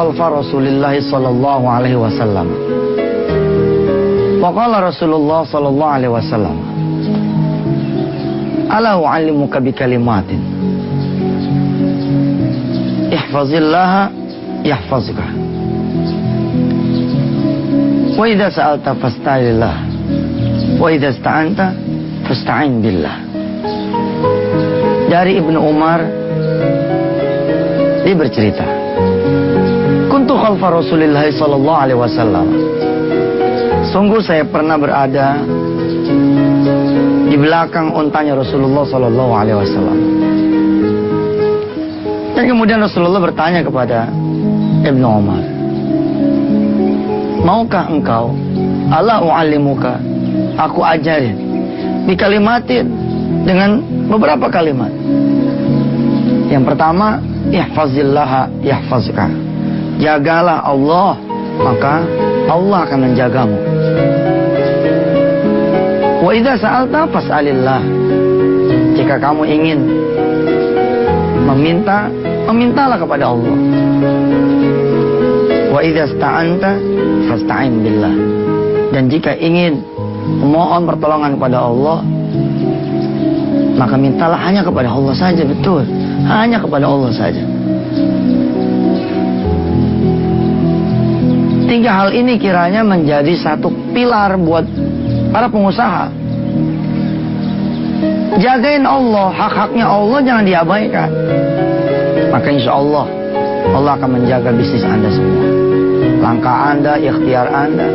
kuntu khalfa Rasulillah sallallahu alaihi wasallam wa qala Rasulullah sallallahu alaihi wasallam ala u'allimuka bi kalimatin ihfazillah yahfazuka wa idza sa'alta fasta'illah wa idza ista'anta fasta'in billah dari Ibnu Umar dia bercerita. kuntu khalfa Rasulullah sallallahu alaihi wasallam. Sungguh saya pernah berada di belakang untanya Rasulullah sallallahu alaihi wasallam. Dan kemudian Rasulullah bertanya kepada Ibnu Umar maukah engkau Allah u'allimuka aku ajarin di kalimatin dengan beberapa kalimat? Yang pertama ihfazillah yahfazka jagalah Allah maka Allah akan menjagamu. Wa idza sa'alta fas'alillah. Jika kamu ingin meminta memintalah kepada Allah. Wa idza sta'anta fasta'in billah. Dan jika ingin memohon pertolongan kepada Allah maka mintalah hanya kepada Allah saja betul. Hanya kepada Allah saja tiga hal ini kiranya menjadi satu pilar buat para pengusaha. Jagain Allah hak-haknya Allah jangan diabaikan. Maka insya Allah Allah akan menjaga bisnis anda semua. Langkah anda ikhtiar anda.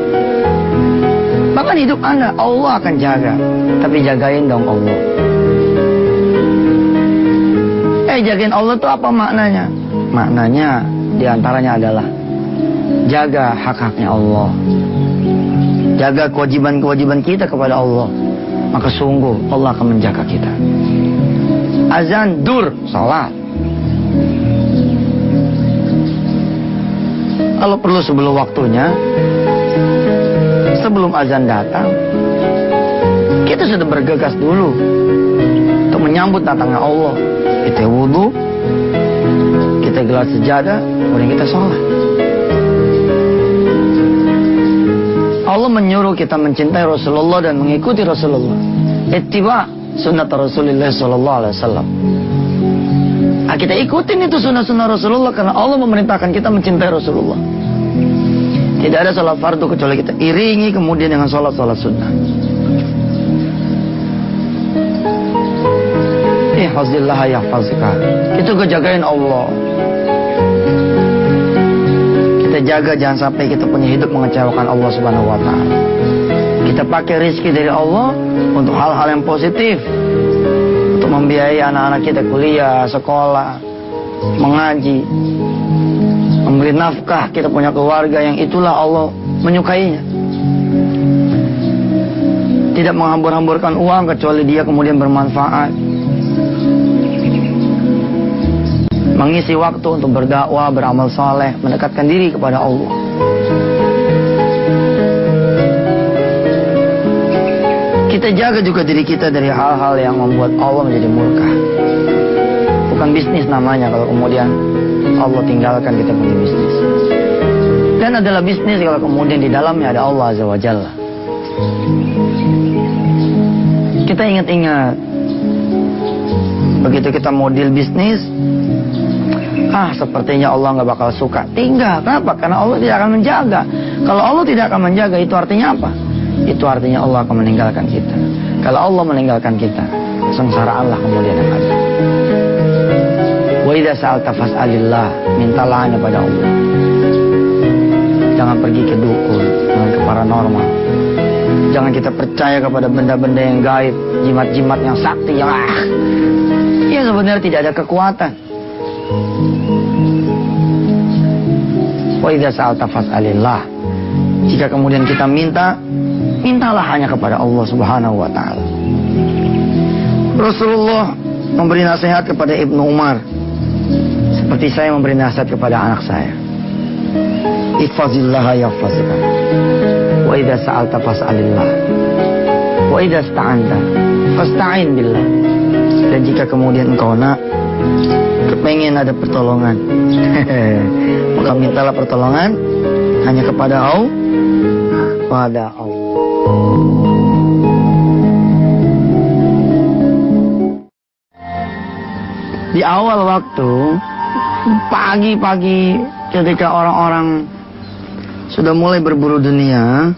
Bahkan hidup anda Allah akan jaga. Tapi jagain dong Allah. Eh jagain Allah itu apa maknanya? Maknanya di antaranya adalah jaga hak-haknya Allah. Jaga kewajiban-kewajiban kita kepada Allah. Maka sungguh Allah akan menjaga kita. Azan, dur, salat. Kalau perlu sebelum waktunya, sebelum azan datang, kita sudah bergegas dulu untuk menyambut datangnya Allah kita wudhu, kita gelar sejadah, kemudian kita sholat. Allah menyuruh kita mencintai Rasulullah dan mengikuti Rasulullah. Ittiba sunnah Rasulullah Sallallahu Alaihi Wasallam. Nah, kita ikutin itu sunnah-sunnah Rasulullah karena Allah memerintahkan kita mencintai Rasulullah. Tidak ada sholat fardu kecuali kita iringi kemudian dengan sholat-sholat sunnah. ihfazillah yahfazka. Itu kejagain Allah. Kita jaga jangan sampai kita punya hidup mengecewakan Allah Subhanahu wa taala. Kita pakai rizki dari Allah untuk hal-hal yang positif. Untuk membiayai anak-anak kita kuliah, sekolah, mengaji, memberi nafkah, kita punya keluarga yang itulah Allah menyukainya. Tidak menghambur-hamburkan uang kecuali dia kemudian bermanfaat. Mengisi waktu untuk berdakwah, beramal soleh, mendekatkan diri kepada Allah. Kita jaga juga diri kita dari hal-hal yang membuat Allah menjadi murka. Bukan bisnis namanya kalau kemudian Allah tinggalkan kita punya bisnis. Dan adalah bisnis kalau kemudian di dalamnya ada Allah Azza wa Jalla. Kita ingat-ingat begitu kita mau deal bisnis ah sepertinya Allah nggak bakal suka. Tinggal kenapa? Karena Allah tidak akan menjaga. Kalau Allah tidak akan menjaga itu artinya apa? Itu artinya Allah akan meninggalkan kita. Kalau Allah meninggalkan kita sengsara Allah kemudian yang ada. Wa idza sa'alta fas'alillah mintalah pada Allah. Jangan pergi ke dukun jangan ke paranormal jangan kita percaya kepada benda-benda yang gaib jimat-jimat yang sakti yang ah. Ya sebenarnya tidak ada kekuatan Wa idza sa'alta fas'alillah. Jika kemudian kita minta, mintalah hanya kepada Allah Subhanahu wa taala. Rasulullah memberi nasihat kepada Ibnu Umar seperti saya memberi nasihat kepada anak saya. Ihfazillah yahfazka. Wa idza sa'alta fas'alillah. Wa idza sta'anta fasta'in billah. Dan jika kemudian engkau nak kepengen ada pertolongan. Maka mintalah pertolongan hanya kepada Allah. Pada Allah. Di awal waktu, pagi-pagi ketika orang-orang sudah mulai berburu dunia,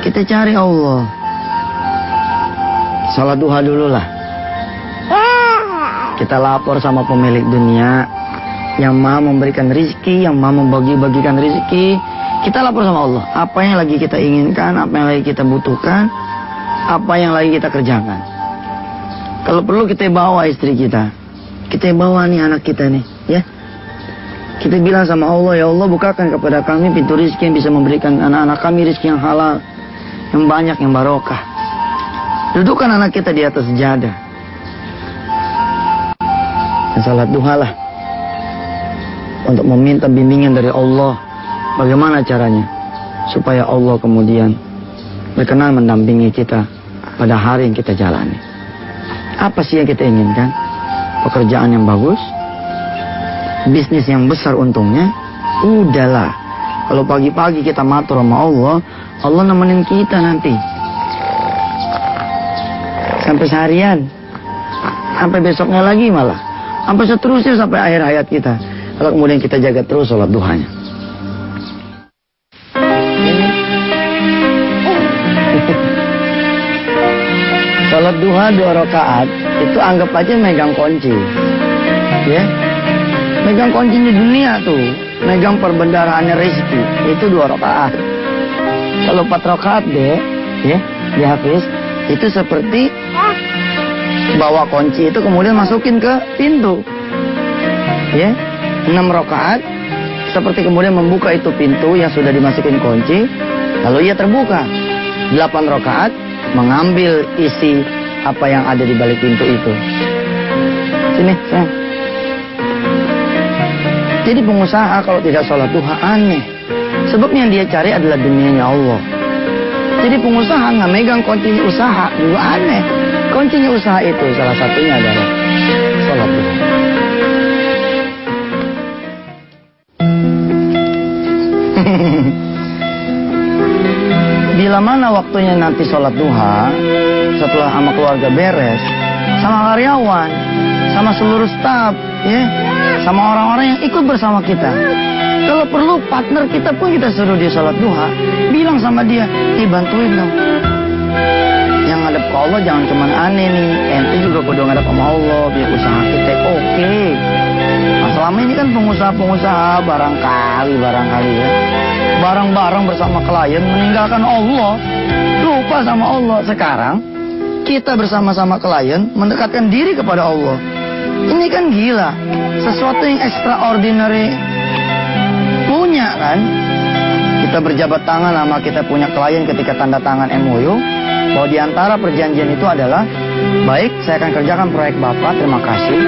kita cari Allah. Salat duha dulu lah. Kita lapor sama pemilik dunia yang mau memberikan rizki, yang mau membagi-bagikan rizki. Kita lapor sama Allah. Apa yang lagi kita inginkan, apa yang lagi kita butuhkan, apa yang lagi kita kerjakan. Kalau perlu kita bawa istri kita. Kita bawa nih anak kita nih, ya. Kita bilang sama Allah, ya Allah bukakan kepada kami pintu rizki yang bisa memberikan anak-anak kami rizki yang halal, yang banyak, yang barokah. Dudukkan anak kita di atas sejadah. Dan salat duha lah. Untuk meminta bimbingan dari Allah. Bagaimana caranya? Supaya Allah kemudian berkenan mendampingi kita pada hari yang kita jalani. Apa sih yang kita inginkan? Pekerjaan yang bagus, bisnis yang besar untungnya, udahlah. Kalau pagi-pagi kita matur sama Allah, Allah nemenin kita nanti. Sampai seharian. Sampai besoknya lagi malah. Sampai seterusnya sampai akhir hayat kita. Kalau kemudian kita jaga terus sholat duhanya. Sholat duha dua rakaat itu anggap aja megang kunci. Ya. Megang kuncinya dunia tuh. Megang perbendaraannya rezeki. Itu dua rakaat. Kalau empat rakaat deh, ya, di Hafiz, itu seperti bawa kunci itu kemudian masukin ke pintu. Ya, enam rakaat seperti kemudian membuka itu pintu yang sudah dimasukin kunci, lalu ia terbuka. Delapan rakaat mengambil isi apa yang ada di balik pintu itu. Sini, sayang. Jadi pengusaha kalau tidak sholat duha aneh. Sebab yang dia cari adalah dunianya Allah. Jadi pengusaha nggak megang kunci usaha juga aneh. Kuncinya usaha itu salah satunya adalah sholat. Bila mana waktunya nanti sholat duha, setelah sama keluarga beres, sama karyawan, sama seluruh staf, ya, sama orang-orang yang ikut bersama kita. Kalau perlu partner kita pun kita suruh dia sholat duha, bilang sama dia, ih bantuin dong. Yang ngadep ke Allah jangan cuma aneh nih, ente juga kudu ngadep sama Allah, biar usaha kita oke. Okay. Nah, selama ini kan pengusaha-pengusaha barangkali, barangkali ya, barang-barang bersama klien meninggalkan Allah, lupa sama Allah. Sekarang kita bersama-sama klien mendekatkan diri kepada Allah. Ini kan gila, sesuatu yang extraordinary kan. Kita berjabat tangan sama kita punya klien ketika tanda tangan MOU. Bahwa di antara perjanjian itu adalah baik saya akan kerjakan proyek Bapak, terima kasih.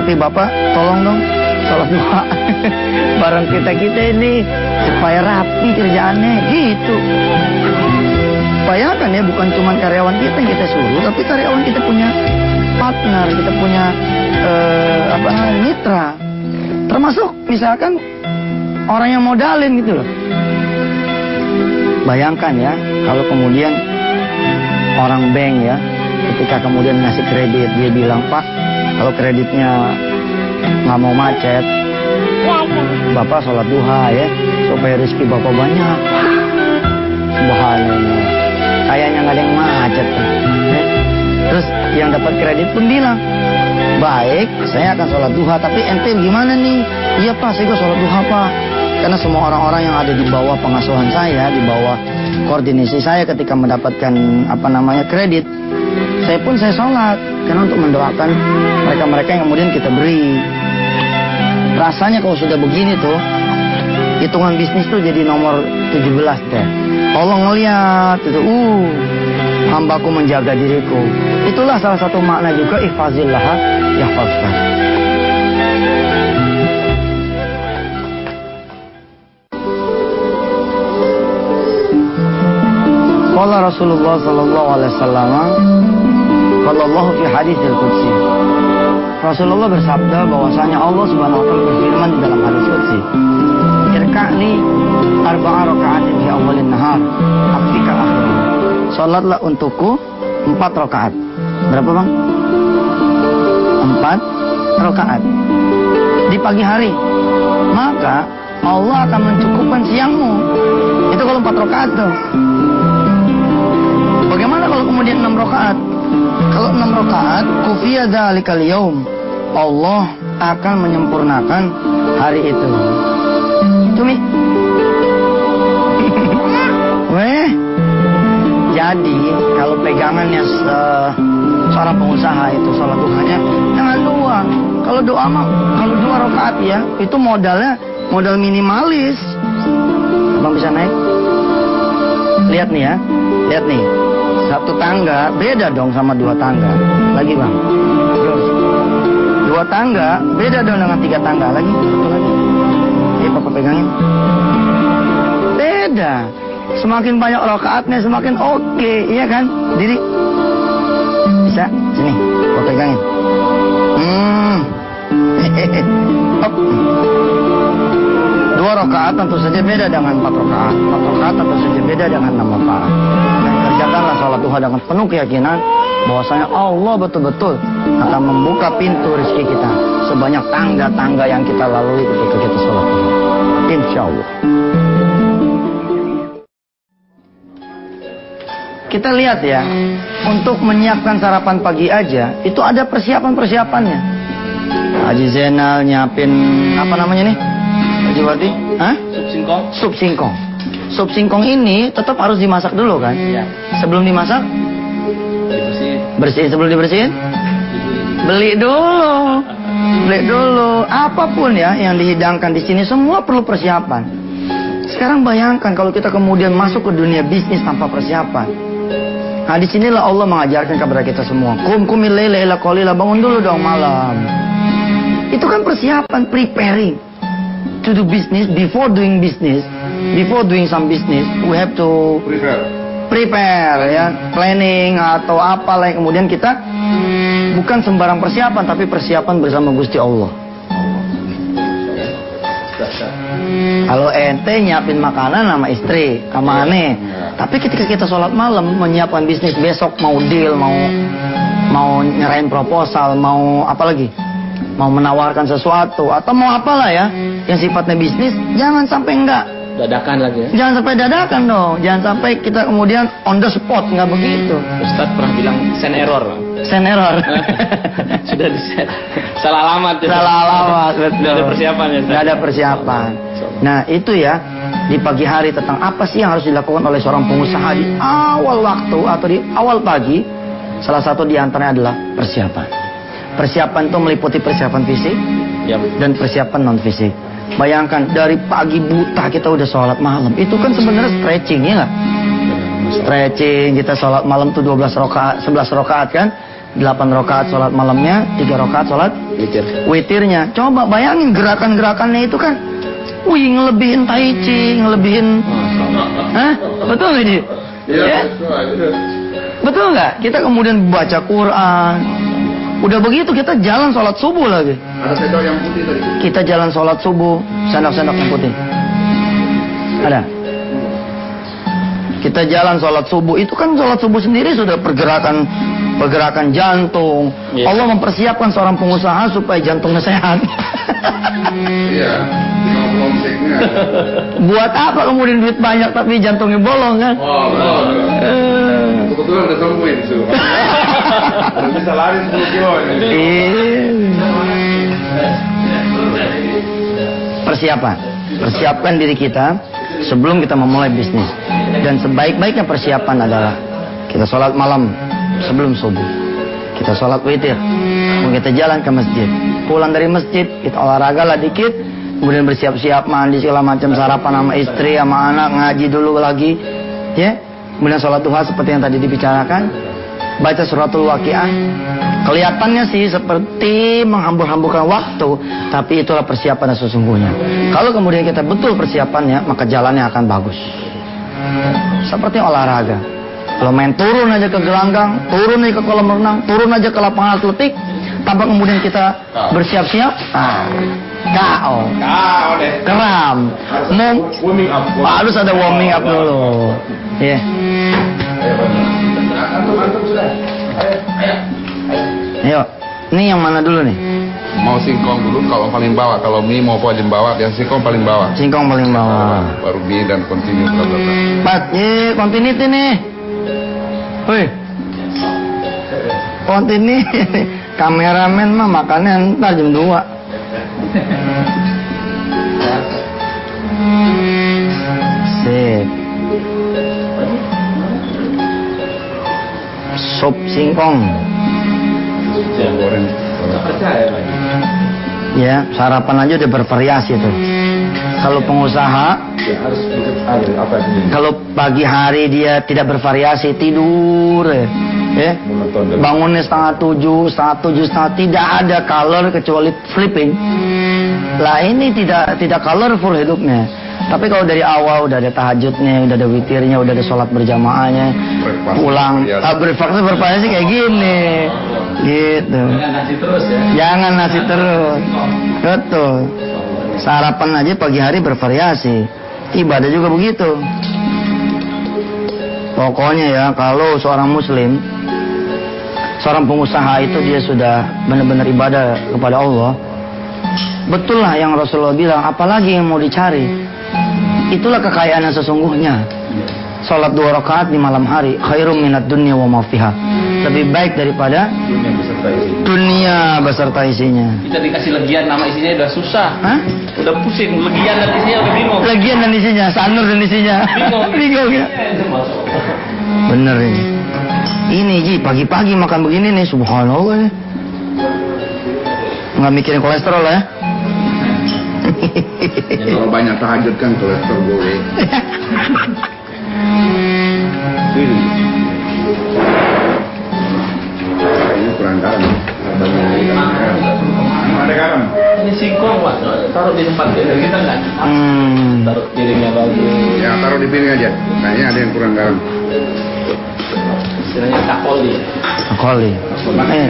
Tapi Bapak tolong dong sholat duha bareng kita kita ini supaya rapi kerjaannya gitu. Bayangkan ya bukan cuma karyawan kita yang kita suruh, tapi karyawan kita punya partner, kita punya eh, apa mitra. Termasuk misalkan orang yang modalin gitu loh. Bayangkan ya kalau kemudian orang bank ya ketika kemudian ngasih kredit dia bilang Pak kalau kreditnya nggak mau macet Bapak sholat duha ya supaya rezeki Bapak banyak Subhanallah kayaknya nggak ada yang macet ya. terus yang dapat kredit pun bilang baik saya akan sholat duha tapi ente gimana nih iya Pak saya juga sholat duha Pak karena semua orang-orang yang ada di bawah pengasuhan saya di bawah koordinasi saya ketika mendapatkan apa namanya kredit saya pun saya sholat. Karena untuk mendoakan mereka-mereka yang kemudian kita beri. Rasanya kalau sudah begini tuh hitungan bisnis tuh jadi nomor 17 deh. Allah ngeliat itu uh hambaku menjaga diriku. Itulah salah satu makna juga ihfazillah yahfazkan Qala Rasulullah sallallahu alaihi wasallam qala Allah fi hadis al-qudsi Rasulullah bersabda bahwasanya Allah Subhanahu wa taala berfirman di dalam hadis qudsi, "Irka'li arba'a raka'atin fi awalin nahar, akfika akhir." Salatlah untukku empat rakaat. Berapa, Bang? Empat rakaat di pagi hari. Maka Allah akan mencukupkan siangmu. Itu kalau empat rakaat tuh. Kalau kemudian enam rakaat? Kalau enam rakaat, kufiya dzalikal. Allah akan menyempurnakan hari itu. Cumi. Weh. Jadi kalau pegangannya se seorang pengusaha itu sholat duhanya jangan dua. Kalau doa mah kalau dua rakaat ya itu modalnya modal minimalis. Abang bisa naik? Lihat nih ya, lihat nih. Satu tangga beda dong sama dua tangga. Lagi bang. Dua tangga beda dong dengan tiga tangga. Lagi, satu lagi. Ini papa pegangin. Beda. Semakin banyak rokaatnya semakin oke, iya kan? Diri. Bisa? Sini, papa pegangin. Hmm. Hop. Dua rakaat tentu saja beda dengan empat rakaat. Empat rakaat tentu saja beda dengan enam rakaat. Sholat duha dengan penuh keyakinan bahwasanya Allah betul-betul akan membuka pintu rezeki kita sebanyak tangga-tangga yang kita lalui ketika kita sholat. Insya Allah. Kita lihat ya, untuk menyiapkan sarapan pagi aja, itu ada persiapan-persiapannya. Haji Zainal nyiapin apa namanya nih? Haji Wati? Hah? Sup singkong? Sup singkong. Sup singkong ini tetap harus dimasak dulu kan? Iya. Sebelum dimasak, Dibersihin. bersihin sebelum dibersihin? Beli dulu. Beli dulu. Apa pun ya yang dihidangkan di sini semua perlu persiapan. Sekarang bayangkan kalau kita kemudian masuk ke dunia bisnis tanpa persiapan. Nah di sinilah Allah mengajarkan kepada kita semua. Kum kumil laila ila qalila. Bangun dulu dong malam. Itu kan persiapan, preparing to do business before doing business. Before doing some business, we have to Prepare. Prepare ya, planning atau apalah yang kemudian kita bukan sembarang persiapan tapi persiapan bersama Gusti Allah. Kalau ente nyiapin makanan sama istri, sama aneh. Tapi ketika kita sholat malam menyiapkan bisnis besok mau deal, mau mau nyerahin proposal, mau apa lagi? Mau menawarkan sesuatu atau mau apalah ya yang sifatnya bisnis, jangan sampai enggak. Dadakan lagi ya. Jangan sampai dadakan dong. Jangan sampai kita kemudian on the spot nggak begitu. Ustadz pernah bilang send error. Send error. Sudah di set. Salah alamat ya. Salah alamat, betul. Nggak ada persiapan ya. Nggak ada persiapan. Nah itu ya di pagi hari tentang apa sih yang harus dilakukan oleh seorang pengusaha di awal waktu atau di awal pagi. Salah satu di antaranya adalah persiapan. Persiapan itu meliputi persiapan fisik Ya. dan persiapan non fisik. Bayangkan dari pagi buta kita udah sholat malam. Itu kan sebenarnya stretching ya nggak? Stretching kita sholat malam tuh 12 rokaat, 11 rokaat kan? 8 rokaat sholat malamnya, 3 rokaat sholat Witir. witirnya. Coba bayangin gerakan-gerakannya itu kan. Wih, ngelebihin tai chi, ngelebihin... Hah? Betul nggak, Ji? Iya, Ya? Betul nggak? Kita kemudian baca Quran. Udah begitu kita jalan sholat subuh lagi. Ada sendok yang putih tadi. Kita jalan sholat subuh, sendok-sendok yang putih. Ada? Kita jalan sholat subuh, itu kan sholat subuh sendiri sudah pergerakan pergerakan jantung. Iya. Allah mempersiapkan seorang pengusaha supaya jantungnya sehat. Iya. Buat apa kemudian duit banyak tapi jantungnya bolong kan? Oh, betul. Eh, Kebetulan udah sembuhin tuh. Udah bisa lari 10 kilo ini. Persiapan. Persiapkan diri kita sebelum kita memulai bisnis. Dan sebaik-baiknya persiapan adalah kita sholat malam sebelum subuh. Kita sholat witir. Kemudian kita jalan ke masjid. Pulang dari masjid, kita olahraga lah dikit. Kemudian bersiap-siap mandi segala macam sarapan sama istri, sama anak, ngaji dulu lagi. Ya. Kemudian sholat duha seperti yang tadi dibicarakan. Baca suratul waqiah. Kelihatannya sih seperti menghambur-hamburkan waktu, tapi itulah persiapan yang sesungguhnya. Kalau kemudian kita betul persiapannya, maka jalannya akan bagus. Seperti olahraga. Kalau main turun aja ke gelanggang, turun aja ke kolam renang, turun aja ke lapangan atletik, tanpa kemudian kita bersiap-siap, ah, KO, keram. Up. harus ada warming up dulu. Ya. Antum, antum sudah. Ayo, ayo. Ayo. Ini yang mana dulu nih? Mau singkong dulu kalau paling bawah, kalau mie mau paling bawah, yang singkong paling bawah. Singkong paling bawah. Baru mie dan continue bla bla bla. Pat, ye, continuity nih. Woi. Continuity. Kameramen mah makannya ntar jam 2. Sip. Sup singkong. Ya, sarapan aja udah bervariasi tuh. Kalau pengusaha Ya harus apa? Kalau pagi hari dia tidak bervariasi tidur, ya, ya. Bangunnya setengah tujuh, setengah tujuh, setengah tidak ada color kecuali flipping. Lah ini tidak tidak colorful hidupnya. Tapi kalau dari awal udah ada tahajudnya, udah ada witirnya, udah ada sholat berjamaahnya, pulang, bervariasi. ah, breakfast bervariasi kayak gini, gitu. Jangan nasi terus ya. Jangan nasi terus. Betul. Sarapan aja pagi hari bervariasi. Ibadah juga begitu. Pokoknya ya, kalau seorang muslim, seorang pengusaha itu dia sudah benar-benar ibadah kepada Allah. Betul lah yang Rasulullah bilang, apalagi yang mau dicari. Itulah kekayaan yang sesungguhnya. Salat dua rakaat di malam hari, khairum minat dunia wa ma fiha. Lebih baik daripada dunia beserta isi. dunia beserta isinya. Kita dikasih legian nama isinya udah susah. Hah? Udah pusing legian dan isinya udah bingung. Lagian dan isinya, sanur dan isinya. Bingung. Bingung ya. Masuk. Bener ini. Ini Ji, pagi-pagi makan begini nih, subhanallah. Nggak mikirin kolesterol ya. Kalau banyak tahajud kan kolesterol gue. Ini. Kurang garam. Ada garam. Ini singkong pak, taruh di tempat kita kita. Hmm. Taruh piringnya bagus. Ya taruh di piring aja. Kayaknya ada yang kurang garam. Istilahnya kakoli. Koli. Makan Eh,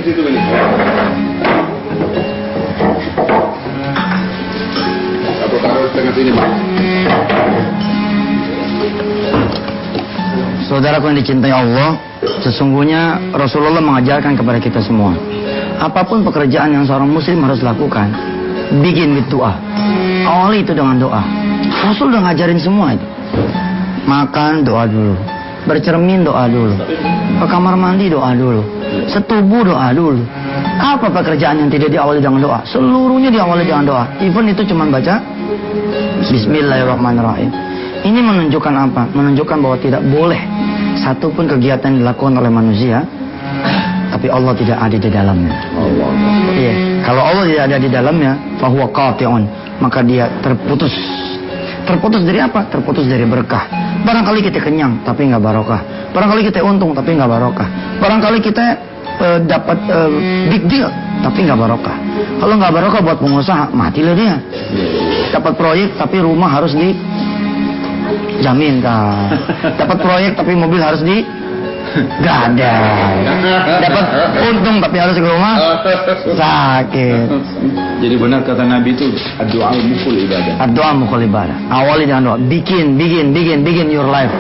tengah sini bang. Saudaraku yang dicintai Allah, sesungguhnya Rasulullah mengajarkan kepada kita semua. Apa pun pekerjaan yang seorang muslim harus lakukan, begin with doa. Awali itu dengan doa. Rasul udah ngajarin semua itu. Makan doa dulu. Bercermin doa dulu. Ke kamar mandi doa dulu. Setubuh doa dulu. Apa pekerjaan yang tidak diawali dengan doa? Seluruhnya diawali dengan doa. Even itu cuma baca Bismillahirrahmanirrahim. Ini menunjukkan apa? Menunjukkan bahwa tidak boleh satupun kegiatan dilakukan oleh manusia, tapi Allah tidak ada di dalamnya. Allah. Iya. Kalau Allah tidak ada di dalamnya, fahuwa qati'un, maka dia terputus. Terputus dari apa? Terputus dari berkah. Barangkali kita kenyang, tapi nggak barokah. Barangkali kita untung, tapi nggak barokah. Barangkali kita eh, dapat eh, big deal, tapi nggak barokah. Kalau nggak barokah buat pengusaha, matilah dia. Dapat proyek, tapi rumah harus di jamin kan. Dapat proyek, tapi mobil harus di gadai. Dapat untung, tapi harus ke rumah sakit. Jadi benar kata Nabi itu doa mukul ibadah. Doa mukul ibadah. Awali dengan doa. Bikin, bikin, bikin, bikin your life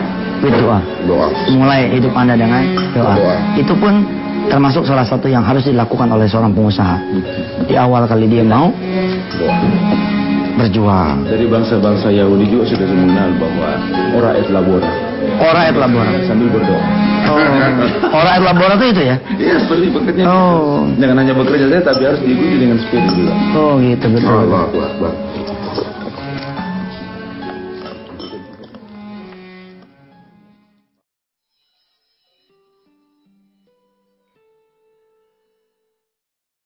with doa. Doa. Mulai hidup anda dengan doa. Doa. Itu pun termasuk salah satu yang harus dilakukan oleh seorang pengusaha. Di awal kali dia mau berjuang. Dari bangsa-bangsa Yahudi juga sudah mengenal bahwa ora et labora Ora et labora. sambil berdoa. Oh, ora et labora itu itu ya? Iya seperti bekerja. Oh, Jangan hanya bekerja saja tapi harus diikuti dengan spirit juga. oh gitu betul. Allah Akbar.